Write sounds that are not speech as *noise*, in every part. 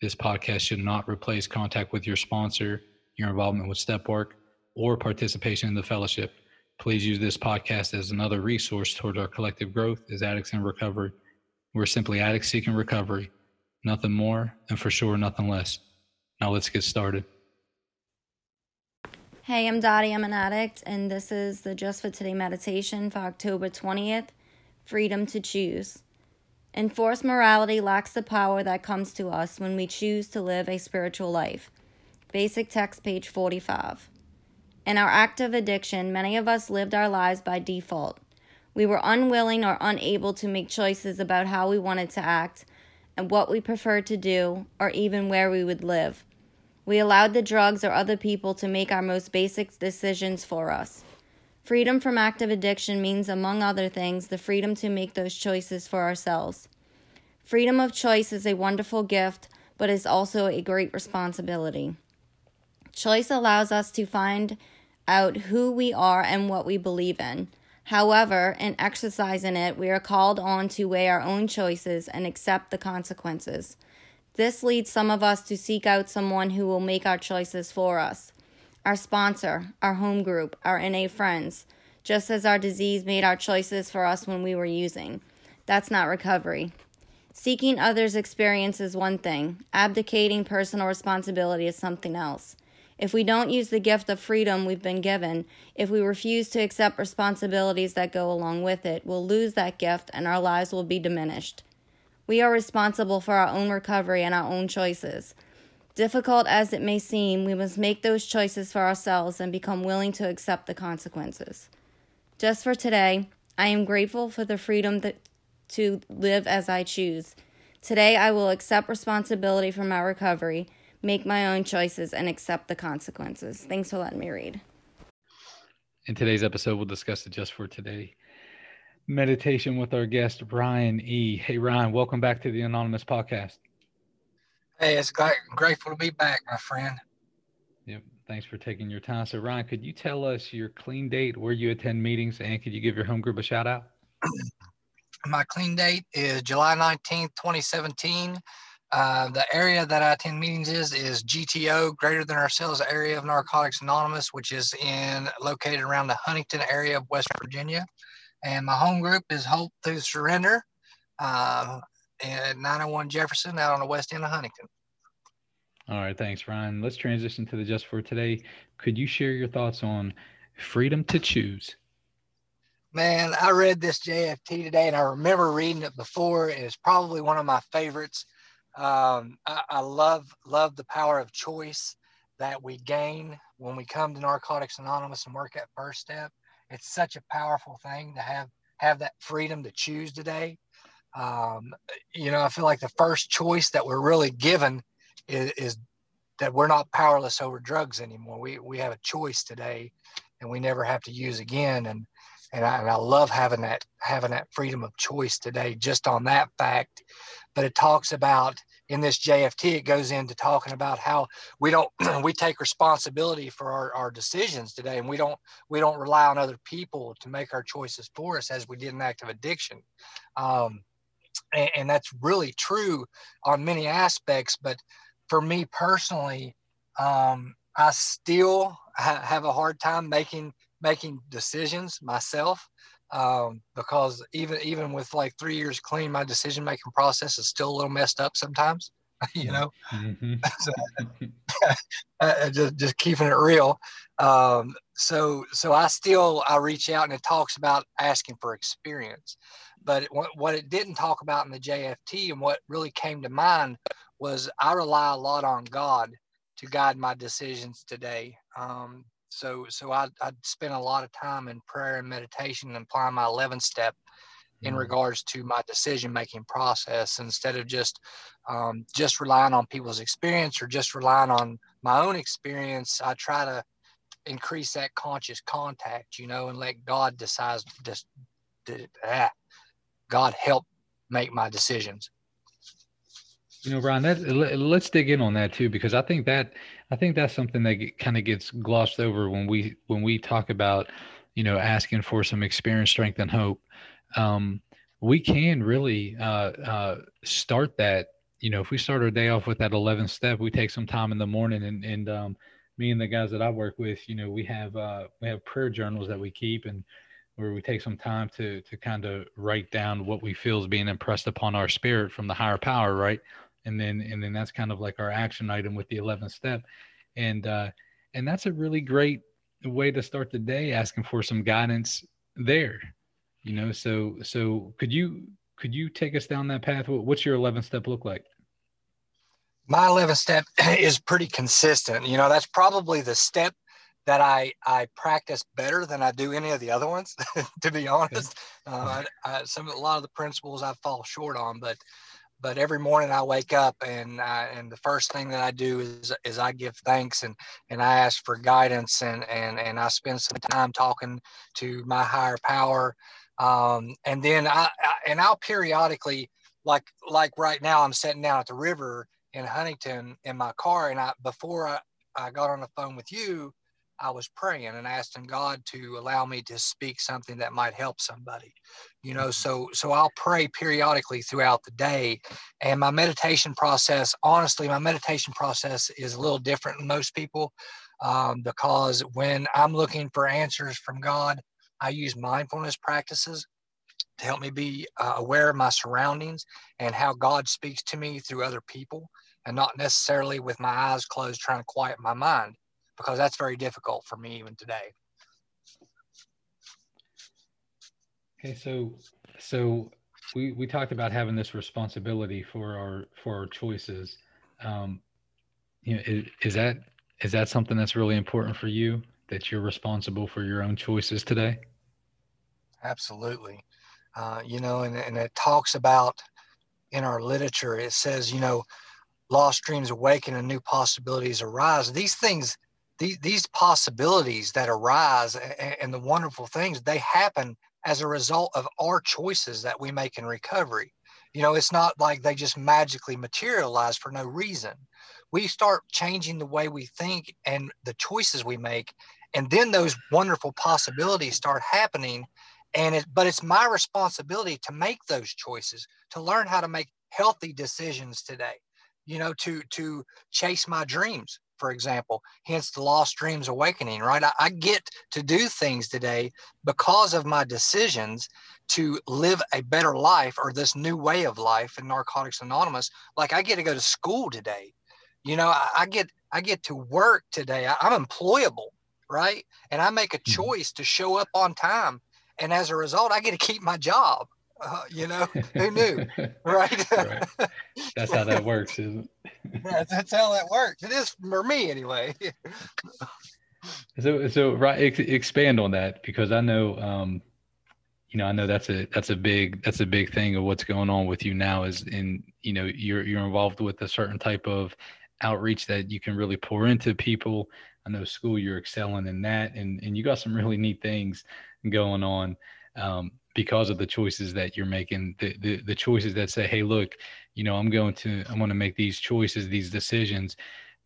This podcast should not replace contact with your sponsor, your involvement with step work, or participation in the fellowship. Please use this podcast as another resource toward our collective growth as addicts in recovery. We're simply addicts seeking recovery, nothing more, and for sure, nothing less. Now let's get started. Hey, I'm Dottie. I'm an addict, and this is the Just for Today meditation for October 20th Freedom to Choose. Enforced morality lacks the power that comes to us when we choose to live a spiritual life. Basic text, page 45. In our active addiction, many of us lived our lives by default. We were unwilling or unable to make choices about how we wanted to act and what we preferred to do, or even where we would live. We allowed the drugs or other people to make our most basic decisions for us. Freedom from active addiction means, among other things, the freedom to make those choices for ourselves. Freedom of choice is a wonderful gift, but is also a great responsibility. Choice allows us to find out who we are and what we believe in. However, in exercising it, we are called on to weigh our own choices and accept the consequences. This leads some of us to seek out someone who will make our choices for us our sponsor, our home group, our NA friends, just as our disease made our choices for us when we were using. That's not recovery. Seeking others' experience is one thing, abdicating personal responsibility is something else. If we don't use the gift of freedom we've been given, if we refuse to accept responsibilities that go along with it, we'll lose that gift and our lives will be diminished. We are responsible for our own recovery and our own choices. Difficult as it may seem, we must make those choices for ourselves and become willing to accept the consequences. Just for today, I am grateful for the freedom that, to live as I choose. Today, I will accept responsibility for my recovery, make my own choices, and accept the consequences. Thanks for letting me read. In today's episode, we'll discuss the Just for Today meditation with our guest, Ryan E. Hey, Ryan, welcome back to the Anonymous Podcast. Hey, it's great, grateful to be back, my friend. Yep. Thanks for taking your time. So, Ryan, could you tell us your clean date, where you attend meetings, and could you give your home group a shout out? *clears throat* my clean date is July 19th, 2017. Uh, the area that I attend meetings is is GTO, Greater Than Ourselves area of Narcotics Anonymous, which is in located around the Huntington area of West Virginia. And my home group is Hope Through Surrender. Uh, at 901 Jefferson out on the west end of Huntington. All right, thanks, Ryan. Let's transition to the just for today. Could you share your thoughts on freedom to choose? Man, I read this JFT today and I remember reading it before. It's probably one of my favorites. Um, I, I love love the power of choice that we gain when we come to Narcotics Anonymous and work at First Step. It's such a powerful thing to have have that freedom to choose today. Um, you know, I feel like the first choice that we're really given is, is that we're not powerless over drugs anymore. We we have a choice today, and we never have to use again. And and I, and I love having that having that freedom of choice today, just on that fact. But it talks about in this JFT, it goes into talking about how we don't *clears throat* we take responsibility for our, our decisions today, and we don't we don't rely on other people to make our choices for us as we did in active addiction. Um, and, and that's really true on many aspects. But for me personally, um, I still ha- have a hard time making making decisions myself um, because even even with like three years clean, my decision making process is still a little messed up sometimes. *laughs* you know, mm-hmm. *laughs* *laughs* just just keeping it real. Um, so so I still I reach out and it talks about asking for experience. But what it didn't talk about in the JFT and what really came to mind was I rely a lot on God to guide my decisions today. Um, so so I, I spent a lot of time in prayer and meditation and applying my 11 step in mm-hmm. regards to my decision making process instead of just um, just relying on people's experience or just relying on my own experience i try to increase that conscious contact you know and let god decide just ah, god help make my decisions you know, Brian, that let's dig in on that too, because I think that I think that's something that kind of gets glossed over when we when we talk about, you know, asking for some experience, strength, and hope. Um, we can really uh, uh, start that. You know, if we start our day off with that 11th step, we take some time in the morning, and and um, me and the guys that I work with, you know, we have uh, we have prayer journals that we keep, and where we take some time to to kind of write down what we feel is being impressed upon our spirit from the higher power, right? and then and then that's kind of like our action item with the 11th step and uh and that's a really great way to start the day asking for some guidance there you know? So so could you could you take us down that path? What's your 11th step look like? My 11th step *clears throat* is pretty consistent. You know that's probably the step that I I practice better than I do any of the other ones, *laughs* to be honest. Uh, I, I, some a lot of the principles I fall short on, but but every morning I wake up and and the first thing that I do is is I give thanks and and I ask for guidance and and and I spend some time talking to my higher power. Um, and then I, I and I'll periodically like like right now I'm sitting down at the river in Huntington in my car and I before I, I got on the phone with you I was praying and asking God to allow me to speak something that might help somebody. You know, mm-hmm. so so I'll pray periodically throughout the day. And my meditation process, honestly, my meditation process is a little different than most people um, because when I'm looking for answers from God, I use mindfulness practices to help me be uh, aware of my surroundings and how God speaks to me through other people and not necessarily with my eyes closed trying to quiet my mind because that's very difficult for me even today. Okay, so so we we talked about having this responsibility for our for our choices. Um, you know, is, is that is that something that's really important for you that you're responsible for your own choices today? Absolutely. Uh, you know, and, and it talks about in our literature, it says, you know, lost dreams awaken and new possibilities arise. These things these, these possibilities that arise and, and the wonderful things, they happen as a result of our choices that we make in recovery. You know, it's not like they just magically materialize for no reason. We start changing the way we think and the choices we make, and then those wonderful possibilities start happening. And it, but it's my responsibility to make those choices, to learn how to make healthy decisions today. You know, to to chase my dreams, for example, hence the lost dreams awakening, right? I, I, get to do things today because of my decisions to live a better life or this new way of life in Narcotics Anonymous. Like I get to go to school today. You know, I, I get I get to work today. I, I'm employable, right? And I make a mm-hmm. choice to show up on time. And as a result, I get to keep my job. Uh, you know, who knew, *laughs* right? right? That's how that works, isn't it? That's, how that works. It is for me, anyway. *laughs* so, so right, ex- expand on that because I know, um, you know, I know that's a that's a big that's a big thing of what's going on with you now. Is in you know you're you're involved with a certain type of outreach that you can really pour into people. I know school you're excelling in that, and and you got some really neat things going on. Um, because of the choices that you're making the, the the choices that say hey look you know i'm going to i'm going to make these choices these decisions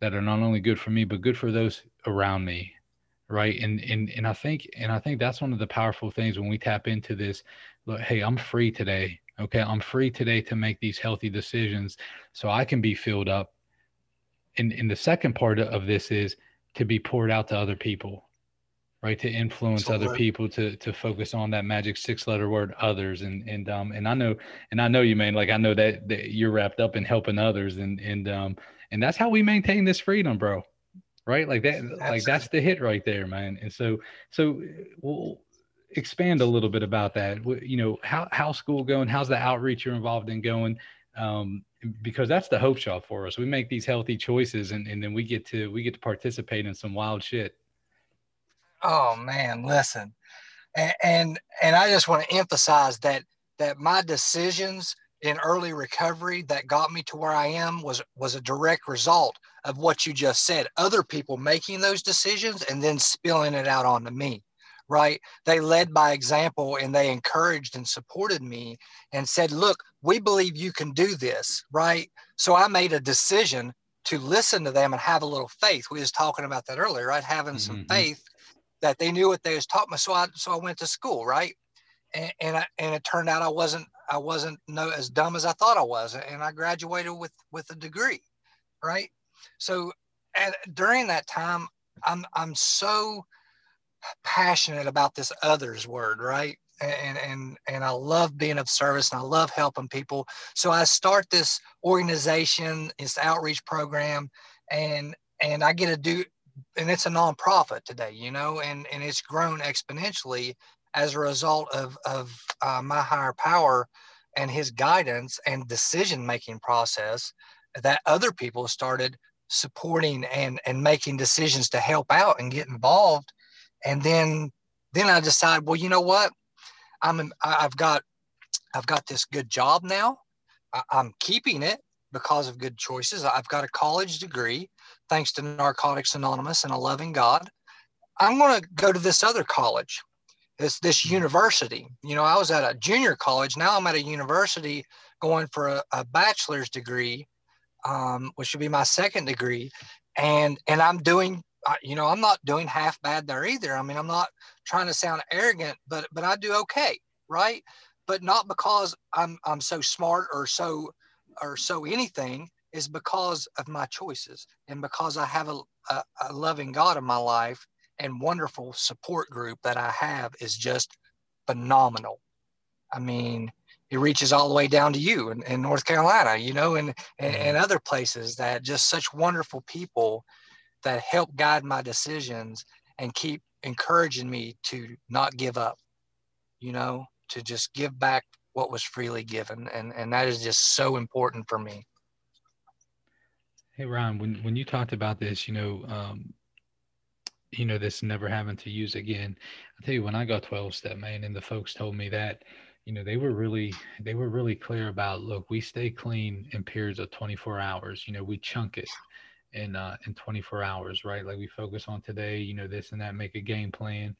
that are not only good for me but good for those around me right? And and and i think and i think that's one of the powerful things when we tap into this look hey i'm free today okay? I'm free today to make these healthy decisions so i can be filled up. And and the second part of this is to be poured out to other people right to influence other people to to focus on that magic six letter word others and and um and i know and i know you man like i know that, that you're wrapped up in helping others and and um and that's how we maintain this freedom bro right? Like that Absolutely. like that's the hit right there man and so so we'll expand a little bit about that. You know how how's school going? How's the outreach you're involved in going? Um because that's the hope shop for us. We make these healthy choices and, and then we get to we get to participate in some wild shit Oh man, listen, and and, and I just want to emphasize that that my decisions in early recovery that got me to where I am was was a direct result of what you just said. Other people making those decisions and then spilling it out onto me. Right? They led by example and they encouraged and supported me and said, "Look, we believe you can do this." Right? So I made a decision to listen to them and have a little faith. We was talking about that earlier, right? Having mm-hmm. some faith that they knew what they was taught me. So I so I went to school, right? And and, I, and it turned out I wasn't I wasn't no as dumb as I thought I was, and I graduated with with a degree, right? So, and during that time, I'm I'm so passionate about this others word, right? And and and I love being of service, and I love helping people. So I start this organization, this outreach program, and and I get to do, and it's a nonprofit today, you know, and and it's grown exponentially as a result of, of uh, my higher power and his guidance and decision making process that other people started supporting and, and making decisions to help out and get involved. And then, then I decide, well, you know what? I'm, I've got, I've got this good job now. I'm keeping it because of good choices. I've got a college degree, thanks to Narcotics Anonymous and a loving God. I'm going to go to this other college this this university. You know, I was at a junior college. Now I'm at a university going for a, a bachelor's degree, um, which would be my second degree, and and I'm doing. You know, I'm not doing half bad there either. I mean, I'm not trying to sound arrogant, but but I do okay, right? But not because I'm I'm so smart or so or so anything is because of my choices and because I have a, a, a loving God in my life and wonderful support group that I have is just phenomenal. I mean, it reaches all the way down to you in, in North Carolina, you know, and, and, mm-hmm. and other places that just such wonderful people that help guide my decisions and keep encouraging me to not give up, you know, to just give back what was freely given. And, and that is just so important for me. Hey, Ryan, when, when you talked about this, you know, um, you know, this never having to use again. I tell you, when I got 12 step, man, and the folks told me that, you know, they were really, they were really clear about, look, we stay clean in periods of 24 hours. You know, we chunk it in, uh, in 24 hours, right? Like we focus on today, you know, this and that, make a game plan,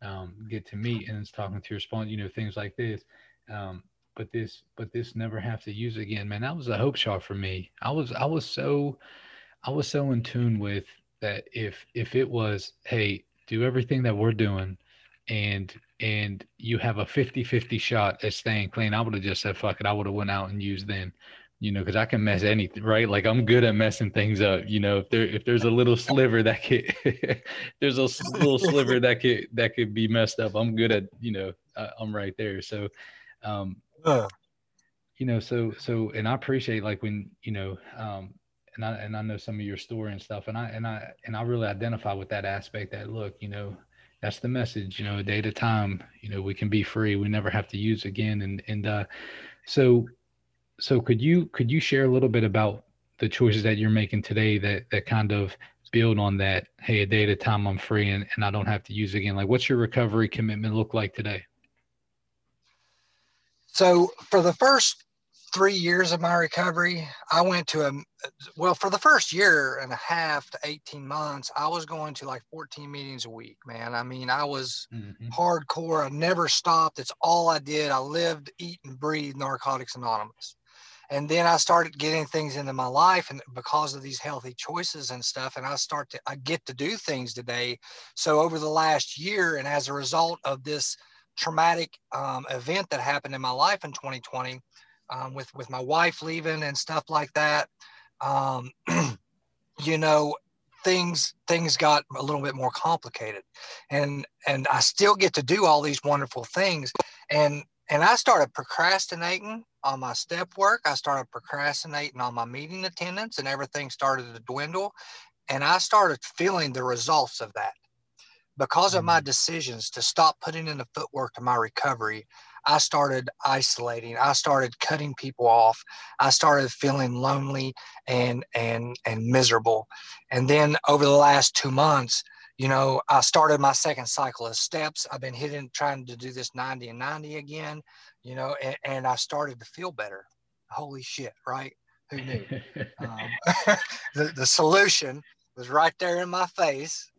um, get to meet and talking to your sponsor, you know, things like this. Um, but this, but this never have to use again, man. That was a hope shot for me. I was, I was so, I was so in tune with that if if it was hey do everything that we're doing and and you have a 50-50 shot at staying clean i would have just said fuck it i would have went out and used then you know because i can mess anything right like i'm good at messing things up you know if there if there's a little sliver that could *laughs* there's a little sliver that could that could be messed up i'm good at you know I, i'm right there so um uh. you know so so and i appreciate like when you know um and I and I know some of your story and stuff, and I and I and I really identify with that aspect. That look, you know, that's the message. You know, a day at a time. You know, we can be free. We never have to use again. And and uh, so so could you could you share a little bit about the choices that you're making today that that kind of build on that? Hey, a day at a time, I'm free, and and I don't have to use again. Like, what's your recovery commitment look like today? So for the first three years of my recovery, I went to a well for the first year and a half to 18 months, I was going to like 14 meetings a week, man. I mean, I was mm-hmm. hardcore. I never stopped. It's all I did. I lived, eat, and breathe Narcotics Anonymous. And then I started getting things into my life and because of these healthy choices and stuff, and I start to I get to do things today. So over the last year, and as a result of this traumatic um, event that happened in my life in 2020 um, with with my wife leaving and stuff like that. Um, *clears throat* you know, things things got a little bit more complicated, and and I still get to do all these wonderful things, and and I started procrastinating on my step work. I started procrastinating on my meeting attendance, and everything started to dwindle. And I started feeling the results of that because of my mm-hmm. decisions to stop putting in the footwork to my recovery. I started isolating. I started cutting people off. I started feeling lonely and and and miserable. And then over the last two months, you know, I started my second cycle of steps. I've been hitting, trying to do this 90 and 90 again, you know, and, and I started to feel better. Holy shit, right? Who knew? *laughs* um, *laughs* the, the solution was right there in my face.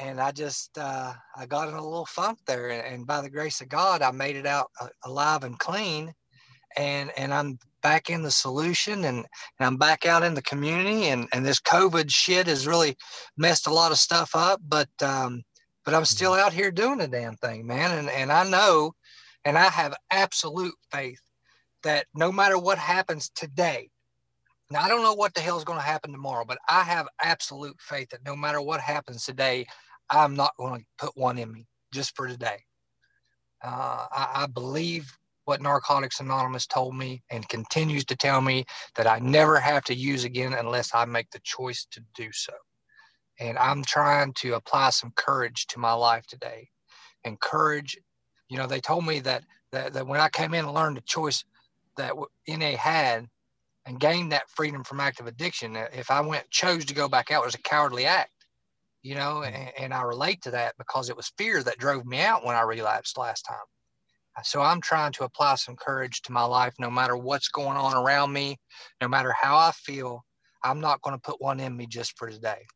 And I just, uh, I got in a little funk there. And, by the grace of God, I made it out uh, alive and clean. And, and I'm back in the solution and, and I'm back out in the community and, and this COVID shit has really messed a lot of stuff up, but, um, but I'm still mm-hmm. out here doing the damn thing, man. And, and I know, and I have absolute faith that no matter what happens today, now I don't know what the hell is going to happen tomorrow, but I have absolute faith that no matter what happens today, I'm not going to put one in me just for today. Uh, I, I believe what Narcotics Anonymous told me and continues to tell me that I never have to use again unless I make the choice to do so. And I'm trying to apply some courage to my life today. And courage, you know, they told me that that, that when I came in and learned the choice that NA had and gained that freedom from active addiction, if I went chose to go back out, it was a cowardly act you know, and, and, I relate to that because it was fear that drove me out when I relapsed last time. So I'm trying to apply some courage to my life no matter what's going on around me, no matter how I feel. I'm not going to put one in me just for today.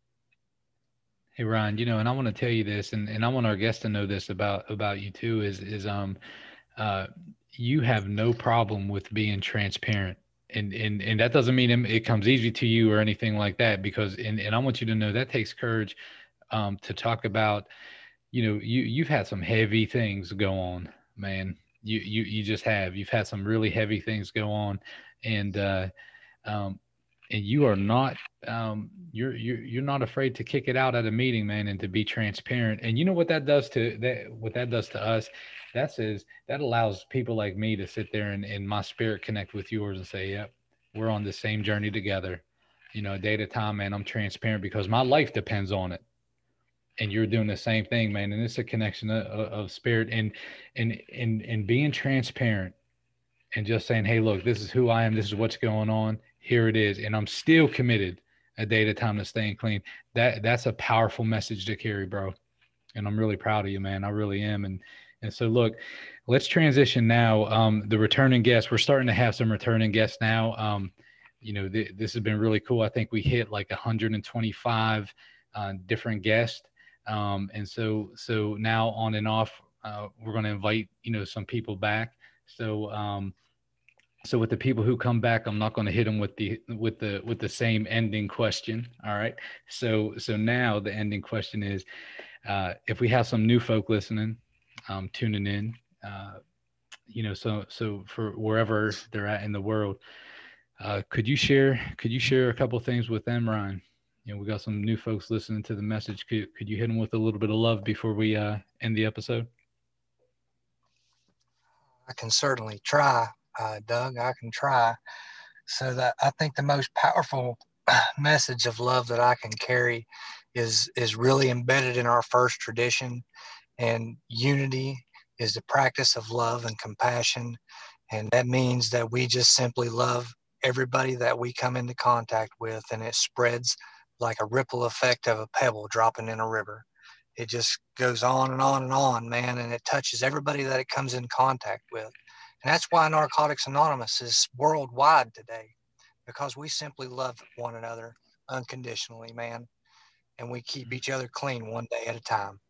Hey Ryan, you know, and I want to tell you this, and, and I want our guests to know this about about you too. Is is um, uh, you have no problem with being transparent, and and and that doesn't mean it comes easy to you or anything like that. Because and and I want you to know that takes courage, um, to talk about, you know, you you've had some heavy things go on, man. You you you just have. You've had some really heavy things go on, and uh, um, and you are not um, you're you're you're not afraid to kick it out at a meeting, man, and to be transparent. And you know what that does to that what that does to us. That says that allows people like me to sit there and, and my spirit connect with yours and say, "Yep, we're on the same journey together." You know, day to time, man. I'm transparent because my life depends on it. And you're doing the same thing man and it's a connection of, of, spirit and and and and being transparent and just saying hey look this is who i am. This is what's going on. Here it is. And i'm still committed a day at a time to staying clean. That that's a powerful message to carry bro. And i'm really proud of you man. I really am. And and so look let's transition now um the returning guests we're starting to have some returning guests now um you know th- this has been really cool i think we hit like 125 uh, different guests um, and so, so now on and off, uh, we're going to invite, you know, some people back. So, um, so with the people who come back, I'm not going to hit them with the, with the, with the same ending question. All right. So, so now the ending question is, uh, if we have some new folk listening, um, tuning in, uh, you know, so, so for wherever they're at in the world, uh, could you share, could you share a couple things with them, Ryan? you know, we got some new folks listening to the message. Could, could you hit them with a little bit of love before we uh, end the episode? I can certainly try, uh, Doug. I can try. So that I think the most powerful *clears throat* message of love that I can carry is is really embedded in our first tradition, and unity is the practice of love and compassion, and that means that we just simply love everybody that we come into contact with, and it spreads like a ripple effect of a pebble dropping in a river. It just goes on and on and on, man, and it touches everybody that it comes in contact with. And that's why Narcotics Anonymous is worldwide today, because we simply love one another unconditionally, man. And we keep mm-hmm. each other clean one day at a time.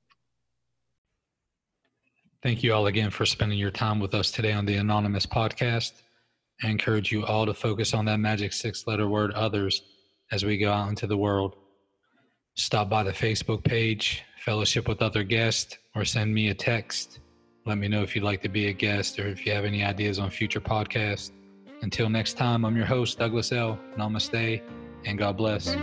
Thank you all again for spending your time with us today on the Anonymous podcast. I encourage you all to focus on that magic six letter word others as we go out into the world. Stop by the Facebook page, fellowship with other guests, or send me a text. Let me know if you'd like to be a guest or if you have any ideas on future podcasts. Until next time, I'm your host, Douglas L. Namaste, and God bless.